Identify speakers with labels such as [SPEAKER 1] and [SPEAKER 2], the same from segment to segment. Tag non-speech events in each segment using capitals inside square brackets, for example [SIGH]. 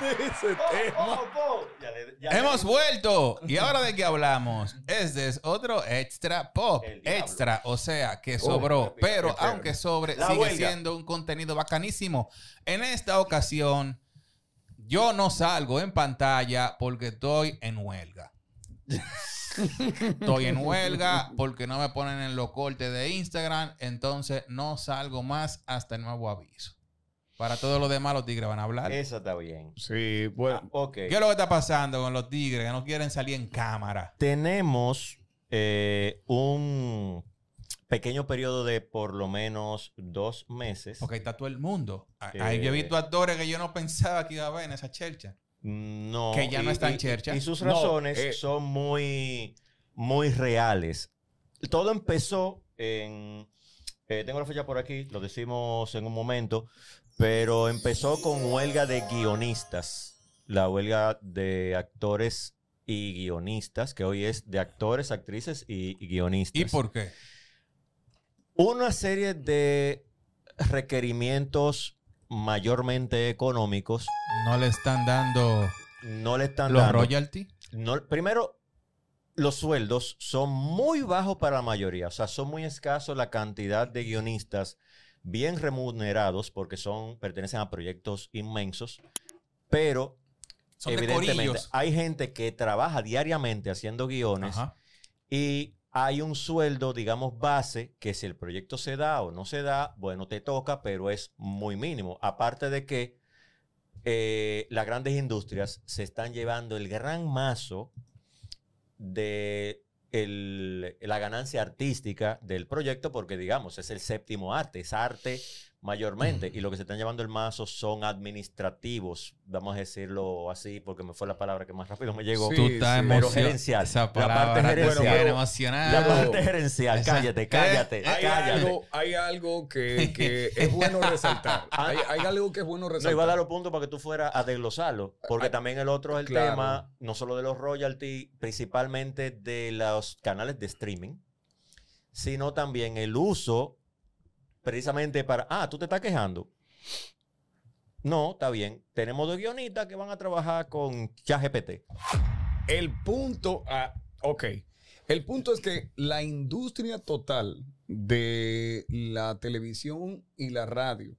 [SPEAKER 1] ese tema.
[SPEAKER 2] Ya le- ya le-
[SPEAKER 3] Hemos vuelto. ¿Y ahora de qué [LAUGHS] hablamos? Este es otro extra pop. Extra, o sea, que sobró.
[SPEAKER 1] espera,
[SPEAKER 3] pero
[SPEAKER 1] espera.
[SPEAKER 3] aunque sobre,
[SPEAKER 2] La
[SPEAKER 3] sigue
[SPEAKER 2] huelga.
[SPEAKER 3] siendo un contenido bacanísimo. En esta ocasión, yo no salgo en pantalla porque estoy en huelga. Estoy en huelga porque no me ponen en los cortes de Instagram, entonces no salgo más hasta el nuevo aviso. Para todo lo demás, los tigres van a hablar.
[SPEAKER 2] Eso está bien.
[SPEAKER 1] Sí, bueno.
[SPEAKER 2] Ah, ok.
[SPEAKER 3] ¿Qué es lo que está pasando con los tigres que no quieren salir en cámara?
[SPEAKER 2] Tenemos eh, un pequeño periodo de por lo menos dos meses.
[SPEAKER 3] Porque ahí está todo el mundo. Ah,
[SPEAKER 2] Eh.
[SPEAKER 3] Ahí yo he visto actores que yo no pensaba que iba a ver en esa chelcha.
[SPEAKER 2] No.
[SPEAKER 3] Que ya no está en chercha.
[SPEAKER 2] Y sus
[SPEAKER 1] No,
[SPEAKER 2] razones
[SPEAKER 1] eh.
[SPEAKER 2] son muy, muy reales. Todo empezó en. eh, tengo la fecha por aquí, lo decimos en un momento. Pero empezó con huelga de guionistas. La huelga de actores y guionistas, que hoy es de actores, actrices y, y guionistas.
[SPEAKER 3] ¿Y por qué?
[SPEAKER 2] Una serie de requerimientos mayormente económicos
[SPEAKER 3] No le están dando
[SPEAKER 2] no le están
[SPEAKER 3] los
[SPEAKER 2] dando.
[SPEAKER 3] royalty.
[SPEAKER 2] No, primero, los sueldos son muy bajos para la mayoría. O sea, son muy escasos la cantidad de guionistas bien remunerados porque son, pertenecen a proyectos inmensos. Pero,
[SPEAKER 3] Son
[SPEAKER 2] evidentemente, hay gente que trabaja diariamente haciendo guiones
[SPEAKER 3] Ajá.
[SPEAKER 2] y hay un sueldo, digamos, base, que si el proyecto se da o no se da, bueno, te toca, pero es muy mínimo. Aparte de que eh, las grandes industrias se están llevando el gran mazo de la ganancia artística del proyecto, porque digamos, es el séptimo arte, es arte mayormente, y lo que se están llevando el mazo son administrativos, vamos a decirlo así, porque me fue la palabra que más rápido me llegó.
[SPEAKER 1] Sí,
[SPEAKER 3] Tú estás
[SPEAKER 1] sí.
[SPEAKER 2] Pero
[SPEAKER 3] emocionado.
[SPEAKER 2] gerencial.
[SPEAKER 3] Esa
[SPEAKER 2] La parte
[SPEAKER 3] palabra te
[SPEAKER 2] gerencial.
[SPEAKER 1] Bueno.
[SPEAKER 2] La parte gerencial,
[SPEAKER 3] Esa-
[SPEAKER 2] cállate, cállate,
[SPEAKER 1] Hay
[SPEAKER 2] cállate.
[SPEAKER 1] algo, hay algo que, [LAUGHS] que es bueno resaltar. [LAUGHS] Hay, hay algo que es bueno
[SPEAKER 2] No,
[SPEAKER 1] resaltar.
[SPEAKER 2] iba a dar los puntos para que tú fueras a desglosarlo, porque
[SPEAKER 1] Ah,
[SPEAKER 2] también el otro es el
[SPEAKER 1] claro.
[SPEAKER 2] tema, no solo de los royalties, principalmente de los canales de streaming, sino también el uso precisamente para, ah, tú te estás quejando. No, está bien. Tenemos dos guionistas que van a trabajar con ChatGPT.
[SPEAKER 1] El punto, ah, ok. El punto es que la industria total de la televisión y la radio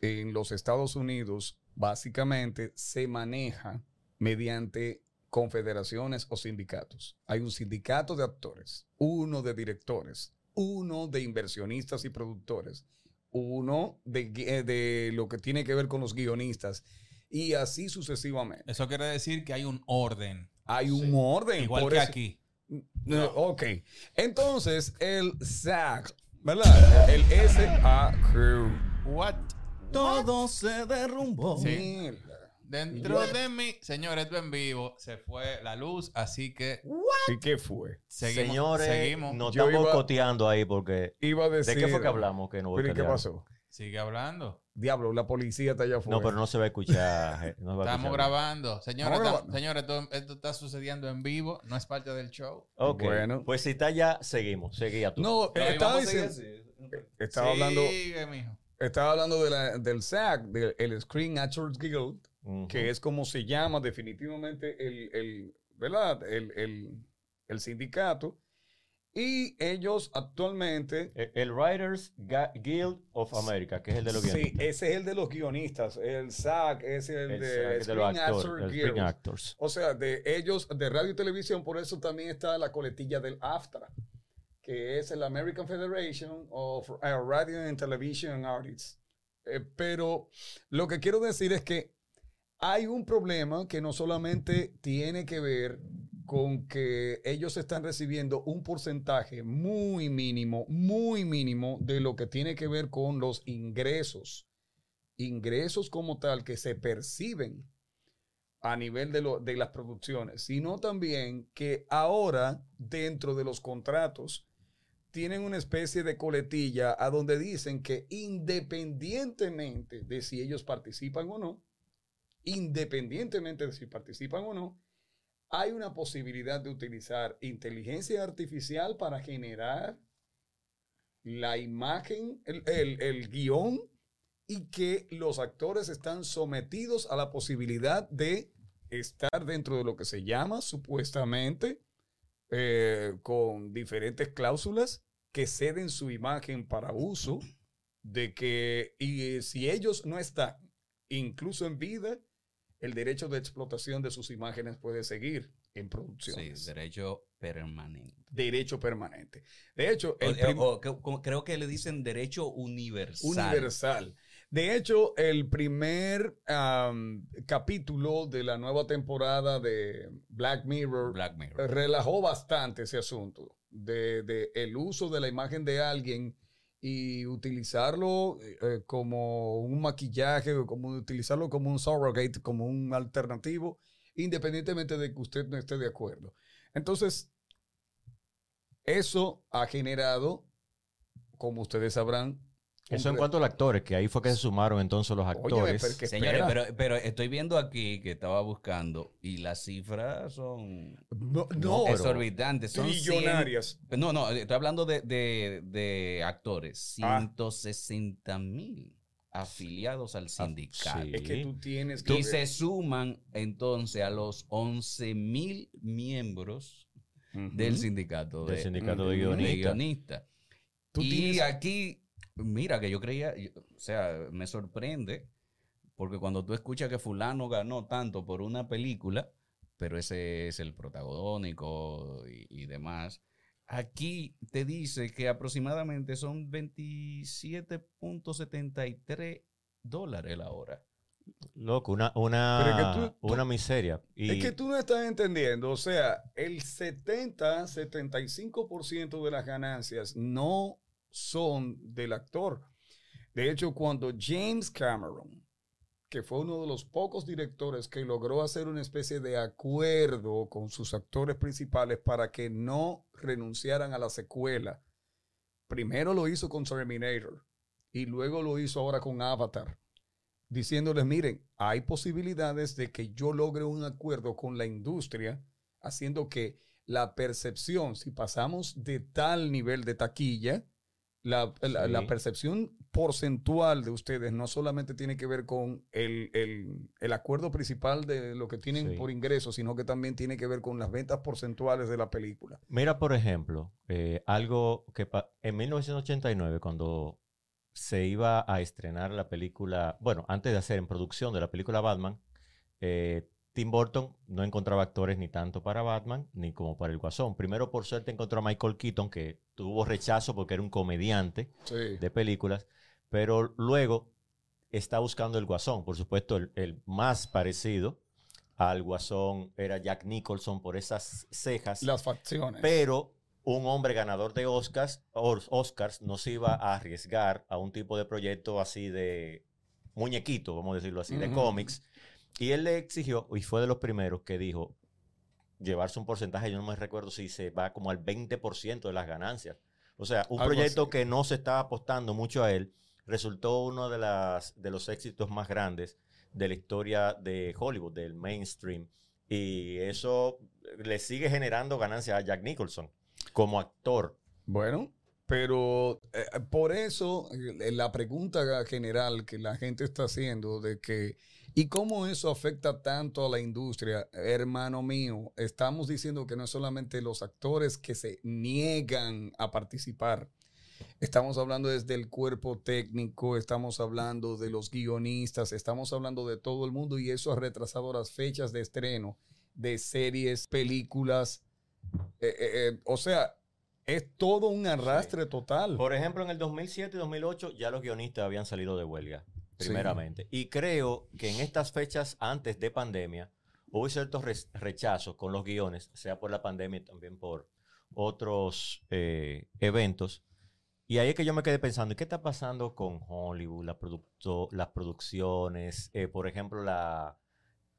[SPEAKER 1] en los Estados Unidos básicamente se maneja mediante confederaciones o sindicatos. Hay un sindicato de actores, uno de directores, uno de inversionistas y productores, uno de, eh, de lo que tiene que ver con los guionistas y así sucesivamente.
[SPEAKER 3] Eso quiere decir que hay un orden.
[SPEAKER 1] Hay un orden.
[SPEAKER 3] Igual
[SPEAKER 1] por
[SPEAKER 3] que
[SPEAKER 1] eso-
[SPEAKER 3] aquí.
[SPEAKER 1] No, Ok. Entonces, el SAC, ¿verdad? El SAQ.
[SPEAKER 3] What?
[SPEAKER 2] Todo se derrumbó.
[SPEAKER 3] Sí. Dentro de mí, señores, esto en vivo, se fue la luz, así que
[SPEAKER 1] ¿Y qué fue?
[SPEAKER 3] seguimos.
[SPEAKER 2] Señores,
[SPEAKER 3] seguimos.
[SPEAKER 2] nos
[SPEAKER 1] Yo
[SPEAKER 2] estamos
[SPEAKER 1] iba-
[SPEAKER 2] boicoteando ahí porque...
[SPEAKER 1] Iba a
[SPEAKER 2] ¿De
[SPEAKER 1] decir.
[SPEAKER 2] qué fue que hablamos? Que no
[SPEAKER 1] ¿Pero y qué pasó?
[SPEAKER 3] Sigue hablando.
[SPEAKER 1] Diablo, la policía está allá afuera.
[SPEAKER 2] No, pero no se va a escuchar. [LAUGHS] no se va a
[SPEAKER 3] Estamos
[SPEAKER 2] escuchar.
[SPEAKER 3] grabando. Señores,
[SPEAKER 1] Estamos
[SPEAKER 3] tam-
[SPEAKER 1] grabando.
[SPEAKER 3] señores, esto, esto está sucediendo en vivo, no es parte del show.
[SPEAKER 2] Ok,
[SPEAKER 1] Bueno.
[SPEAKER 2] pues si está ya, seguimos. Seguía tú.
[SPEAKER 1] No,
[SPEAKER 3] No, y
[SPEAKER 1] estaba diciendo. Estaba hablando,
[SPEAKER 3] Sigue, mijo.
[SPEAKER 1] estaba hablando de la- del SAC, del Screen Actors Guild, Que es como se llama definitivamente el, el ¿verdad? El, el- el sindicato. Y ellos actualmente
[SPEAKER 2] El, el Writers Guild of America, que es el de los
[SPEAKER 1] Sí,
[SPEAKER 2] guionistas.
[SPEAKER 1] ese es el de los guionistas. El SAC es el, de,
[SPEAKER 2] SAG de
[SPEAKER 1] Screen
[SPEAKER 2] los el
[SPEAKER 1] Guild.
[SPEAKER 2] Actors.
[SPEAKER 1] O sea, de ellos, de radio y televisión, por eso también está la coletilla del AFTRA, que es el American Federation of Radio and Television Artists. Eh, pero lo que quiero decir es que hay un problema que no solamente tiene que ver con que ellos están recibiendo un porcentaje muy mínimo, muy mínimo de lo que tiene que ver con los ingresos. Ingresos como tal que se perciben a nivel de, lo- de las producciones, sino también que ahora dentro de los contratos tienen una especie de coletilla a donde dicen que independientemente de si ellos participan o no, independientemente de si participan o no, hay una posibilidad de utilizar inteligencia artificial para generar la imagen, el, el- guion y que los actores están sometidos a la posibilidad de estar dentro de lo que se llama supuestamente eh, con diferentes cláusulas que ceden su imagen para uso, de que y si ellos no están incluso en vida, el derecho de explotación de sus imágenes puede seguir en producción.
[SPEAKER 4] Sí, derecho permanente.
[SPEAKER 1] Derecho permanente. De hecho, el
[SPEAKER 4] o- o creo que le dicen derecho universal.
[SPEAKER 1] universal. De hecho, el primer am, capítulo de la nueva temporada de Black Mirror
[SPEAKER 4] Black Mirror.
[SPEAKER 1] relajó bastante ese asunto de, de el uso de la imagen de alguien y utilizarlo eh, como un maquillaje como utilizarlo como un surrogate, como un alternativo, independientemente de que usted no esté de acuerdo. Entonces, eso ha generado, como ustedes sabrán,
[SPEAKER 2] Eso en cuanto a los actores, que ahí fue que se sumaron entonces los actores.
[SPEAKER 1] pero
[SPEAKER 4] Señores, pero, pero estoy viendo aquí que estaba buscando y las cifras son
[SPEAKER 1] no,
[SPEAKER 2] No,
[SPEAKER 4] exorbitantes. Son 100
[SPEAKER 1] trillonarias.
[SPEAKER 4] no, no, estoy hablando de, de- de actores.
[SPEAKER 1] Ah.
[SPEAKER 4] 160 mil afiliados al sindicato.
[SPEAKER 2] sí.
[SPEAKER 1] Es que tú tienes que
[SPEAKER 4] Y se suman entonces a los 11 mil miembros del sindicato
[SPEAKER 2] Del
[SPEAKER 4] de,
[SPEAKER 2] sindicato
[SPEAKER 1] de
[SPEAKER 2] guionistas.
[SPEAKER 4] y
[SPEAKER 1] tienes-
[SPEAKER 4] aquí, mira, que yo creía, yo- o sea, me sorprende, porque cuando tú escuchas que fulano ganó tanto por una película, pero ese es el protagónico y, y demás, aquí te dice que aproximadamente son 27.73 dólares la hora.
[SPEAKER 2] Loco, una, una,
[SPEAKER 1] es que tú- tú-
[SPEAKER 2] una miseria. Y
[SPEAKER 1] Es que tú no estás entendiendo, o sea, el 70, 75% de las ganancias no son del actor. De hecho, cuando James Cameron, que fue uno de los pocos directores que logró hacer una especie de acuerdo con sus actores principales para que no renunciaran a la secuela, primero lo hizo con Terminator y luego lo hizo ahora con Avatar diciéndoles, miren, hay posibilidades de que yo logre un acuerdo con la industria, haciendo que la percepción, si pasamos de tal nivel de taquilla, la, la-
[SPEAKER 2] Sí.
[SPEAKER 1] la percepción porcentual de ustedes no solamente tiene que ver con el, el- el acuerdo principal de lo que tienen
[SPEAKER 2] Sí.
[SPEAKER 1] por ingresos, sino que también tiene que ver con las ventas porcentuales de la película.
[SPEAKER 2] Mira, por ejemplo, eh, algo que en 1989, cuando se iba a estrenar la película, bueno, antes de hacer en producción de la película Batman, eh, Tim Burton no encontraba actores ni tanto para Batman ni como para el Guasón. Primero, por suerte, encontró a Michael Keaton, que tuvo rechazo porque era un comediante
[SPEAKER 1] Sí.
[SPEAKER 2] de películas, pero luego está buscando el Guasón. Por supuesto, el, el más parecido al Guasón era Jack Nicholson por esas cejas.
[SPEAKER 1] Las facciones.
[SPEAKER 2] Pero un hombre ganador de Oscars, Oscars no se iba a arriesgar a un tipo de proyecto así de muñequito, vamos a decirlo así, de cómics. Y él le exigió, y fue de los primeros que dijo, llevarse un porcentaje, yo no me recuerdo si se va como al 20% de las ganancias. O sea, un
[SPEAKER 1] Algo
[SPEAKER 2] proyecto
[SPEAKER 1] así.
[SPEAKER 2] que no se estaba apostando mucho a él, resultó uno de, las, de los éxitos más grandes de la historia de Hollywood, del mainstream. Y eso le sigue generando ganancias a Jack Nicholson como actor.
[SPEAKER 1] Bueno, pero eh, por eso eh, la pregunta general que la gente está haciendo de que, ¿y cómo eso afecta tanto a la industria? Hermano mío, estamos diciendo que no es solamente los actores que se niegan a participar. Estamos hablando desde el cuerpo técnico, estamos hablando de los guionistas, estamos hablando de todo el mundo y eso ha retrasado las fechas de estreno de series, películas. Eh, eh, eh, o sea, es todo un arrastre total.
[SPEAKER 2] Por ejemplo, en el 2007 y 2008 ya los guionistas habían salido de huelga, Primeramente. Y creo que en estas fechas antes de pandemia hubo ciertos re- rechazos con los guiones, sea por la pandemia y también por otros eh, eventos. Y ahí es que yo me quedé pensando, ¿y qué está pasando con Hollywood, la las producciones? Eh, por ejemplo, la,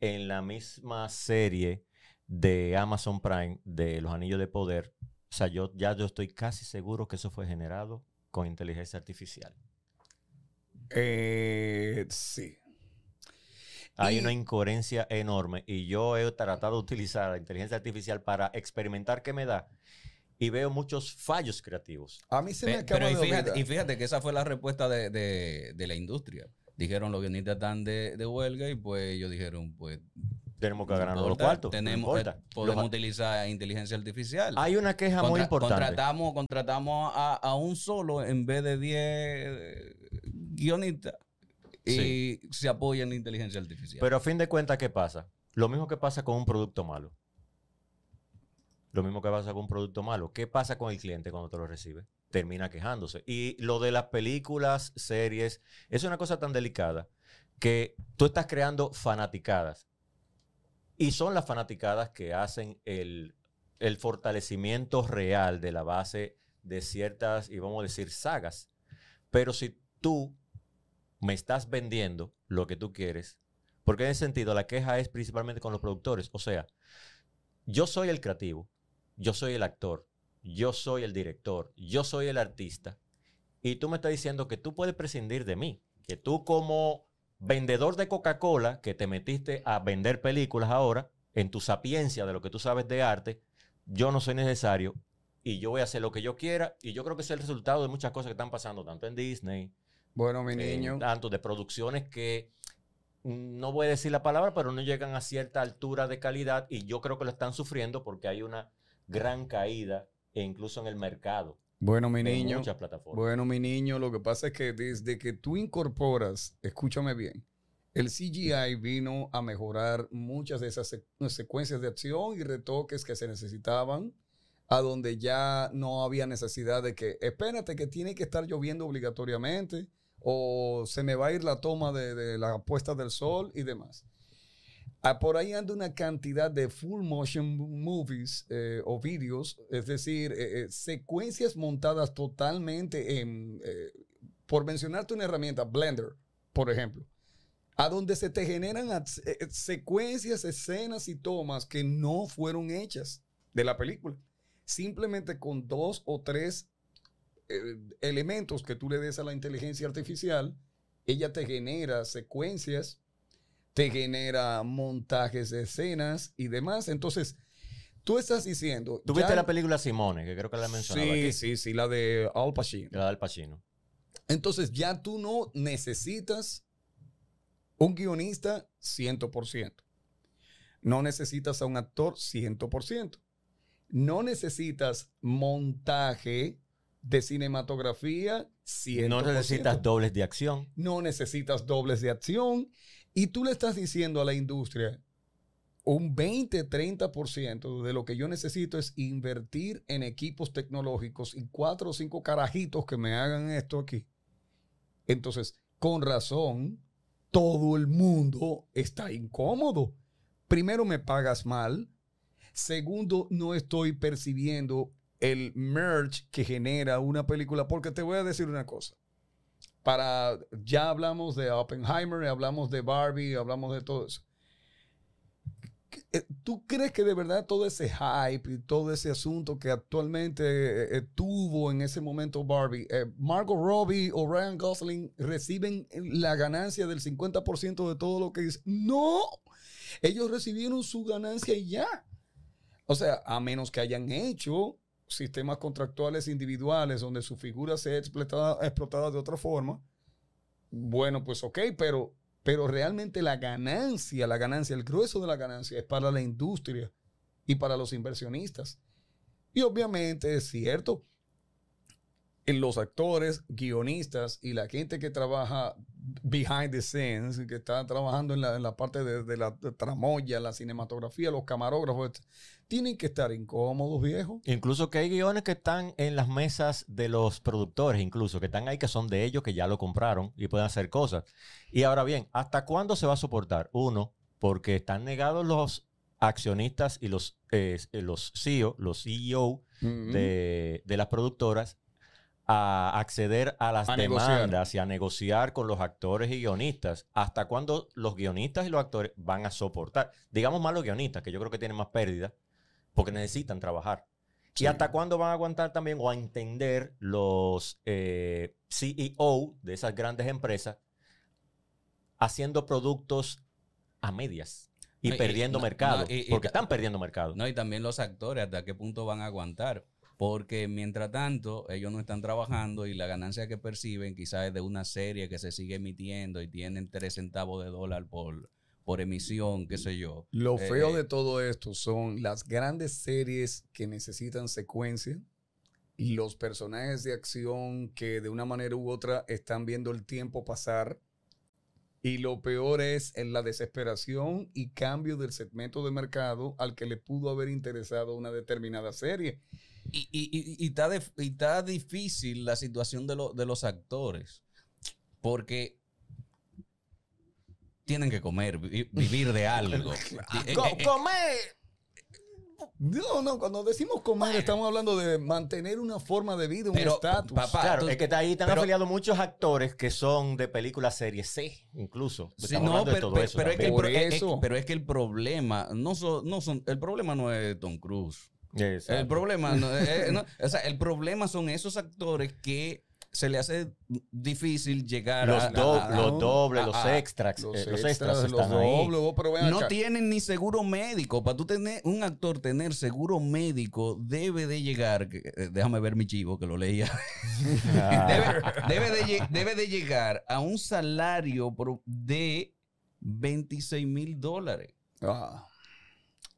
[SPEAKER 2] en la misma serie de Amazon Prime de Los Anillos de Poder, o sea, yo ya yo estoy casi seguro que eso fue generado con inteligencia artificial.
[SPEAKER 1] Eh, sí.
[SPEAKER 2] Hay
[SPEAKER 1] Y-
[SPEAKER 2] una incoherencia enorme y yo he tratado de utilizar la inteligencia artificial para experimentar qué me da. y veo muchos fallos creativos.
[SPEAKER 1] A mí se me
[SPEAKER 4] Pe-
[SPEAKER 1] acaba
[SPEAKER 4] Pero y
[SPEAKER 1] de
[SPEAKER 4] fíjate, y fíjate que esa fue la respuesta de, de- de la industria. Dijeron los guionistas están de, de huelga y pues ellos dijeron, pues
[SPEAKER 2] Tenemos que
[SPEAKER 4] no
[SPEAKER 2] ganarnos los cuartos.
[SPEAKER 4] tenemos, eh, podemos
[SPEAKER 2] Los-
[SPEAKER 4] utilizar inteligencia artificial.
[SPEAKER 2] hay una queja muy importante.
[SPEAKER 4] Contratamos, contratamos a, a un solo en vez de 10 eh, guionistas y
[SPEAKER 2] Sí.
[SPEAKER 4] se apoya en la inteligencia artificial.
[SPEAKER 2] Pero a fin de cuentas, ¿qué pasa? Lo mismo que pasa con un producto malo. Lo mismo que pasa con un producto malo. ¿Qué pasa con el cliente cuando te lo recibe? Termina quejándose. Y lo de las películas, series, es una cosa tan delicada que tú estás creando fanaticadas. Y son las fanaticadas que hacen el, el fortalecimiento real de la base de ciertas, y vamos a decir, sagas. Pero si tú me estás vendiendo lo que tú quieres, porque en ese sentido la queja es principalmente con los productores. O sea, yo soy el creativo, yo soy el actor, yo soy el director, yo soy el artista, y tú me estás diciendo que tú puedes prescindir de mí, que tú como vendedor de Coca-Cola, que te metiste a vender películas ahora, en tu sapiencia de lo que tú sabes de arte, yo no soy necesario y yo voy a hacer lo que yo quiera, y yo creo que es el resultado de muchas cosas que están pasando, tanto en Disney,
[SPEAKER 1] Bueno, mi
[SPEAKER 2] eh,
[SPEAKER 1] niño.
[SPEAKER 2] tanto de producciones que mm, no voy a decir la palabra, pero no llegan a cierta altura de calidad y yo creo que lo están sufriendo porque hay una gran caída e incluso en el mercado
[SPEAKER 1] Bueno, mi niño.
[SPEAKER 2] muchas plataformas.
[SPEAKER 1] Bueno, mi niño, lo que pasa es que desde que tú incorporas, escúchame bien, el CGI vino a mejorar muchas de esas sec- secuencias de acción y retoques que se necesitaban, a donde ya no había necesidad de que, espérate, que tiene que estar lloviendo obligatoriamente, o se me va a ir la toma de, de la puesta del sol y demás. Ah, por ahí anda una cantidad de full motion movies eh, o vídeos, es decir, eh, eh, secuencias montadas totalmente en, por mencionarte una herramienta, Blender, por ejemplo, a donde se te generan secuencias, escenas y tomas que no fueron hechas de la película. Simplemente con dos o tres eh, elementos que tú le des a la inteligencia artificial, ella te genera secuencias te genera montajes de escenas y demás. Entonces, tú estás diciendo.
[SPEAKER 2] ¿Tú viste
[SPEAKER 1] ya-
[SPEAKER 2] la película Simone, que creo que la mencionaba
[SPEAKER 1] Sí,
[SPEAKER 2] aquí?
[SPEAKER 1] sí, sí, la de Al Pacino.
[SPEAKER 2] La del Pacino.
[SPEAKER 1] Entonces, ya tú no necesitas un guionista 100%. No necesitas a un actor 100%. No necesitas montaje de cinematografía 100%.
[SPEAKER 2] No necesitas dobles de acción.
[SPEAKER 1] no necesitas dobles de acción y tú le estás diciendo a la industria un 20-30% de lo que yo necesito es invertir en equipos tecnológicos y cuatro o cinco carajitos que me hagan esto aquí. Entonces, con razón, todo el mundo está incómodo. Primero, me pagas mal. Segundo, no estoy percibiendo el merch que genera una película, porque te voy a decir una cosa para, ya hablamos de Oppenheimer, hablamos de Barbie, hablamos de todo eso. Eh, ¿Tú crees que de verdad todo ese hype y todo ese asunto que actualmente eh, eh, tuvo en ese momento Barbie, Margot Robbie o Ryan Gosling reciben la ganancia del 50% de todo lo que es? No, ellos recibieron su ganancia y ya. O sea, a menos que hayan hecho sistemas contractuales individuales donde su figura sea explotada, explotada de otra forma, bueno, pues ok, pero, pero realmente la ganancia, la ganancia, el grueso de la ganancia es para la industria y para los inversionistas. Y obviamente es cierto, los actores, guionistas y la gente que trabaja behind the scenes, que está trabajando en la, en la parte de, de la tramoya, la cinematografía, los camarógrafos, tienen que estar incómodos, viejo.
[SPEAKER 2] Incluso que hay guiones que están en las mesas de los productores, incluso, que están ahí, que son de ellos, que ya lo compraron y pueden hacer cosas. Y ahora bien, ¿hasta cuándo se va a soportar? Uno, porque están negados los accionistas y los, eh, los CEO, los CEO de, de las productoras a acceder a las
[SPEAKER 1] A negociar.
[SPEAKER 2] demandas y a negociar con los actores y guionistas. ¿Hasta cuándo los guionistas y los actores van a soportar? Digamos más los guionistas, que yo creo que tienen más pérdida, porque necesitan trabajar.
[SPEAKER 1] Sí.
[SPEAKER 2] ¿Y hasta cuándo van a aguantar también o a entender los eh, CEO de esas grandes empresas haciendo productos a medias y
[SPEAKER 4] No,
[SPEAKER 2] perdiendo mercado?
[SPEAKER 4] no, y- y
[SPEAKER 2] porque están perdiendo mercado.
[SPEAKER 4] No, y también los actores, ¿hasta qué punto van a aguantar? Porque mientras tanto, ellos no están trabajando y la ganancia que perciben quizás es de una serie que se sigue emitiendo y tienen tres centavos de dólar por, por emisión, qué sé yo.
[SPEAKER 1] Lo
[SPEAKER 4] Eh,
[SPEAKER 1] feo de todo esto son las grandes series que necesitan secuencia y los personajes de acción que de una manera u otra están viendo el tiempo pasar. Y lo peor es en la desesperación y cambio del segmento de mercado al que le pudo haber interesado una determinada serie.
[SPEAKER 4] Y, y- y- y está difícil la situación de, lo- de los actores. Porque tienen que comer, vi- vivir de [LAUGHS] algo. Eh, eh, eh,
[SPEAKER 1] ¡Comer! No, no, cuando decimos comer estamos hablando de mantener una forma de vida, un estatus.
[SPEAKER 4] papá,
[SPEAKER 2] Claro,
[SPEAKER 4] tú-
[SPEAKER 2] es que está ahí están
[SPEAKER 4] pero-
[SPEAKER 2] afiliados muchos actores que son de películas serie C, incluso.
[SPEAKER 4] Sí, no, pero, es que el,
[SPEAKER 2] también.
[SPEAKER 1] Por
[SPEAKER 4] pro- es- es-
[SPEAKER 1] eso.
[SPEAKER 4] pero es que el problema no son, no son, el problema no es Tom Cruise.
[SPEAKER 2] Exacto.
[SPEAKER 4] El problema, no, eh, no, o sea, el problema son esos actores que se le hace difícil llegar
[SPEAKER 2] los,
[SPEAKER 4] a,
[SPEAKER 2] do-
[SPEAKER 4] a- a-
[SPEAKER 2] los dobles, los extras,
[SPEAKER 1] los,
[SPEAKER 2] eh, los
[SPEAKER 1] extras, los dobles, pero ven
[SPEAKER 4] No tienen ni seguro médico. Para tú tener un actor tener seguro médico, debe de llegar. eh, déjame ver mi chivo que lo leía. [LAUGHS] [LAUGHS]
[SPEAKER 2] Ah.
[SPEAKER 4] debe, debe de, debe de llegar a un salario de 26 mil dólares.
[SPEAKER 1] Ah.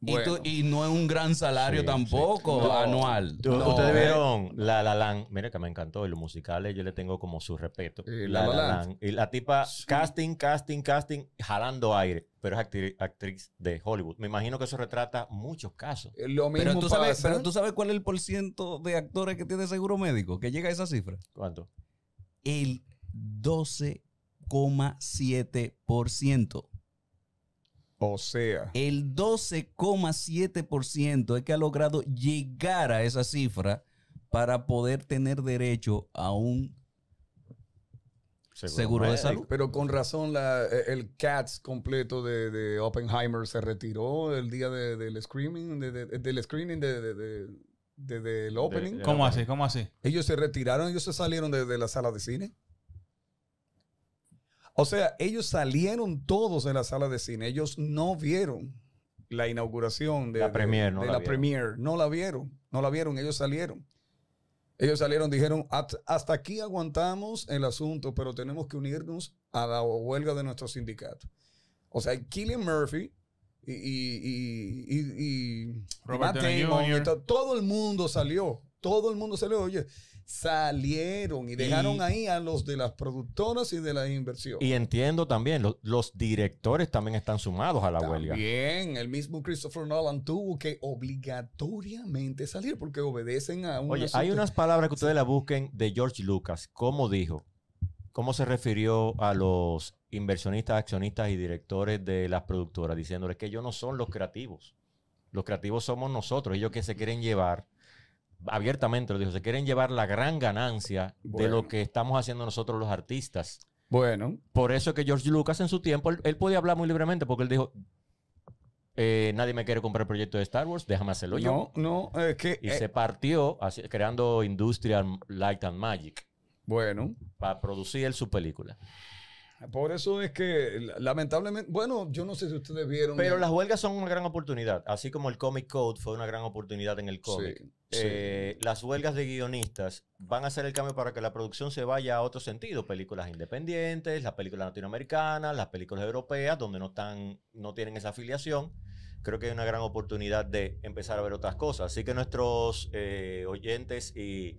[SPEAKER 4] Y,
[SPEAKER 1] Bueno.
[SPEAKER 4] tú- y no es un gran salario
[SPEAKER 2] Sí,
[SPEAKER 4] tampoco
[SPEAKER 1] sí. No.
[SPEAKER 4] anual.
[SPEAKER 2] Tú-
[SPEAKER 1] No,
[SPEAKER 2] Ustedes
[SPEAKER 1] eh.
[SPEAKER 2] vieron La La Land, mira que me encantó, y los musicales yo le tengo como su respeto. La
[SPEAKER 1] La
[SPEAKER 2] La,
[SPEAKER 1] La Land.
[SPEAKER 2] Land. Y la tipa,
[SPEAKER 1] Sí.
[SPEAKER 2] casting, casting, casting, jalando aire, pero es actri- actriz de Hollywood. Me imagino que eso retrata muchos casos.
[SPEAKER 1] Eh, Lo mismo
[SPEAKER 4] Pero tú, sabes, pero tú sabes cuál es el porciento de actores que tiene seguro médico, que llega a esa cifra.
[SPEAKER 2] ¿Cuánto?
[SPEAKER 4] El 12,7%.
[SPEAKER 1] O sea,
[SPEAKER 4] El 12,7% es que ha logrado llegar a esa cifra para poder tener derecho a un Seguro de salud.
[SPEAKER 1] pero con razón la- eh, el Cats completo de, de Oppenheimer se retiró el día de- del screening, de- de- del screening de, de- de- de- del opening.
[SPEAKER 3] ¿Cómo así? ¿Cómo así?
[SPEAKER 1] Ellos se retiraron, ellos se salieron de, de la sala de cine. O sea, ellos salieron todos de la sala de cine. Ellos no vieron la inauguración de
[SPEAKER 2] La premiere, no
[SPEAKER 1] de
[SPEAKER 2] la
[SPEAKER 1] la
[SPEAKER 2] vieron.
[SPEAKER 1] No la vieron. No la vieron. Ellos salieron. Ellos salieron, dijeron, "At- hasta aquí aguantamos el asunto, pero tenemos que unirnos a la huelga de nuestro sindicato. O sea, Killian Murphy y, y, y, y- y
[SPEAKER 3] Robert
[SPEAKER 1] Matt Damon y
[SPEAKER 3] Jr..
[SPEAKER 1] to- todo el mundo salió. Todo el mundo salió. Oye, salieron y dejaron
[SPEAKER 2] Y-
[SPEAKER 1] ahí a los de las productoras y de la inversión.
[SPEAKER 2] Y entiendo también, lo- los directores también están sumados a la huelga.
[SPEAKER 1] También el mismo Christopher Nolan tuvo que obligatoriamente salir porque obedecen a un
[SPEAKER 2] Oye, hay unas palabras que ustedes la busquen de George Lucas. ¿Cómo dijo? ¿Cómo se refirió a los inversionistas, accionistas y directores de las productoras? Diciéndoles que ellos no son los creativos. Los creativos somos nosotros. Ellos que se quieren llevar, abiertamente lo dijo, se quieren llevar la gran ganancia de lo que estamos haciendo nosotros los artistas.
[SPEAKER 1] Bueno,
[SPEAKER 2] Por eso es que George Lucas en su tiempo, él, él podía hablar muy libremente porque él dijo, eh, nadie me quiere comprar el proyecto de Star Wars, déjame hacerlo yo.
[SPEAKER 1] no, no, es que...
[SPEAKER 2] Y
[SPEAKER 1] eh,
[SPEAKER 2] se partió así- creando Industrial Light and Magic
[SPEAKER 1] Bueno,
[SPEAKER 2] para producir él su película.
[SPEAKER 1] Por eso es que lamentablemente, bueno, yo no sé si ustedes vieron...
[SPEAKER 2] Pero
[SPEAKER 1] el-
[SPEAKER 2] las huelgas son una gran oportunidad, así como el Comic Code fue una gran oportunidad en el cómic.
[SPEAKER 1] Sí, sí.
[SPEAKER 2] Eh, las huelgas de guionistas van a hacer el cambio para que la producción se vaya a otro sentido. Películas independientes, las películas latinoamericanas, las películas europeas, donde no, están, no tienen esa afiliación. Creo que hay una gran oportunidad de empezar a ver otras cosas. Así que nuestros eh, oyentes y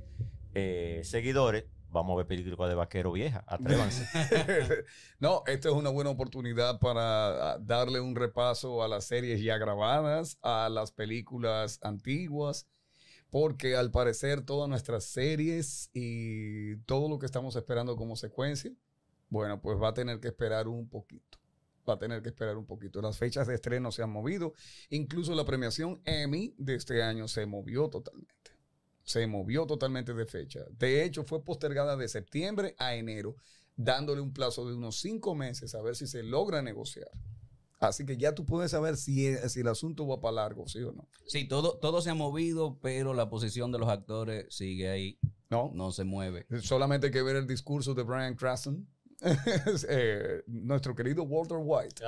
[SPEAKER 2] eh, seguidores, vamos a ver películas de vaquero vieja. Atrévanse. [LAUGHS]
[SPEAKER 1] no, esta es una buena oportunidad para ah, darle un repaso a las series ya grabadas, a las películas antiguas, porque al parecer todas nuestras series y todo lo que estamos esperando como secuencia, bueno, pues va a tener que esperar un poquito. Va a tener que esperar un poquito. Las fechas de estreno se han movido. Incluso la premiación Emmy de este año se movió totalmente se movió totalmente de fecha. De hecho, fue postergada de septiembre a enero, dándole un plazo de unos cinco meses a ver si se logra negociar. Así que ya tú puedes saber si, es- si el asunto va para largo, sí o no.
[SPEAKER 4] Sí, todo, todo se ha movido, pero la posición de los actores sigue ahí,
[SPEAKER 1] No,
[SPEAKER 4] no se mueve.
[SPEAKER 1] solamente hay que ver el discurso de Brian Cranston [LAUGHS] eh, nuestro querido Walter White,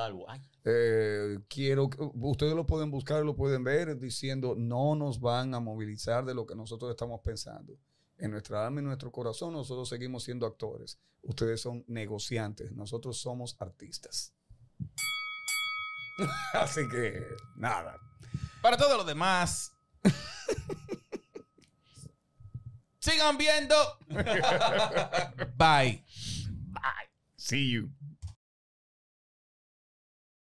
[SPEAKER 1] eh, quiero, que- ustedes lo pueden buscar, lo pueden ver, diciendo, no nos van a movilizar de lo que nosotros estamos pensando. En nuestra alma y nuestro corazón nosotros seguimos siendo actores. Ustedes son negociantes, nosotros somos artistas. [LAUGHS] Así que, nada.
[SPEAKER 3] Para todo lo demás. [LAUGHS] sigan viendo. Bye.
[SPEAKER 1] See you.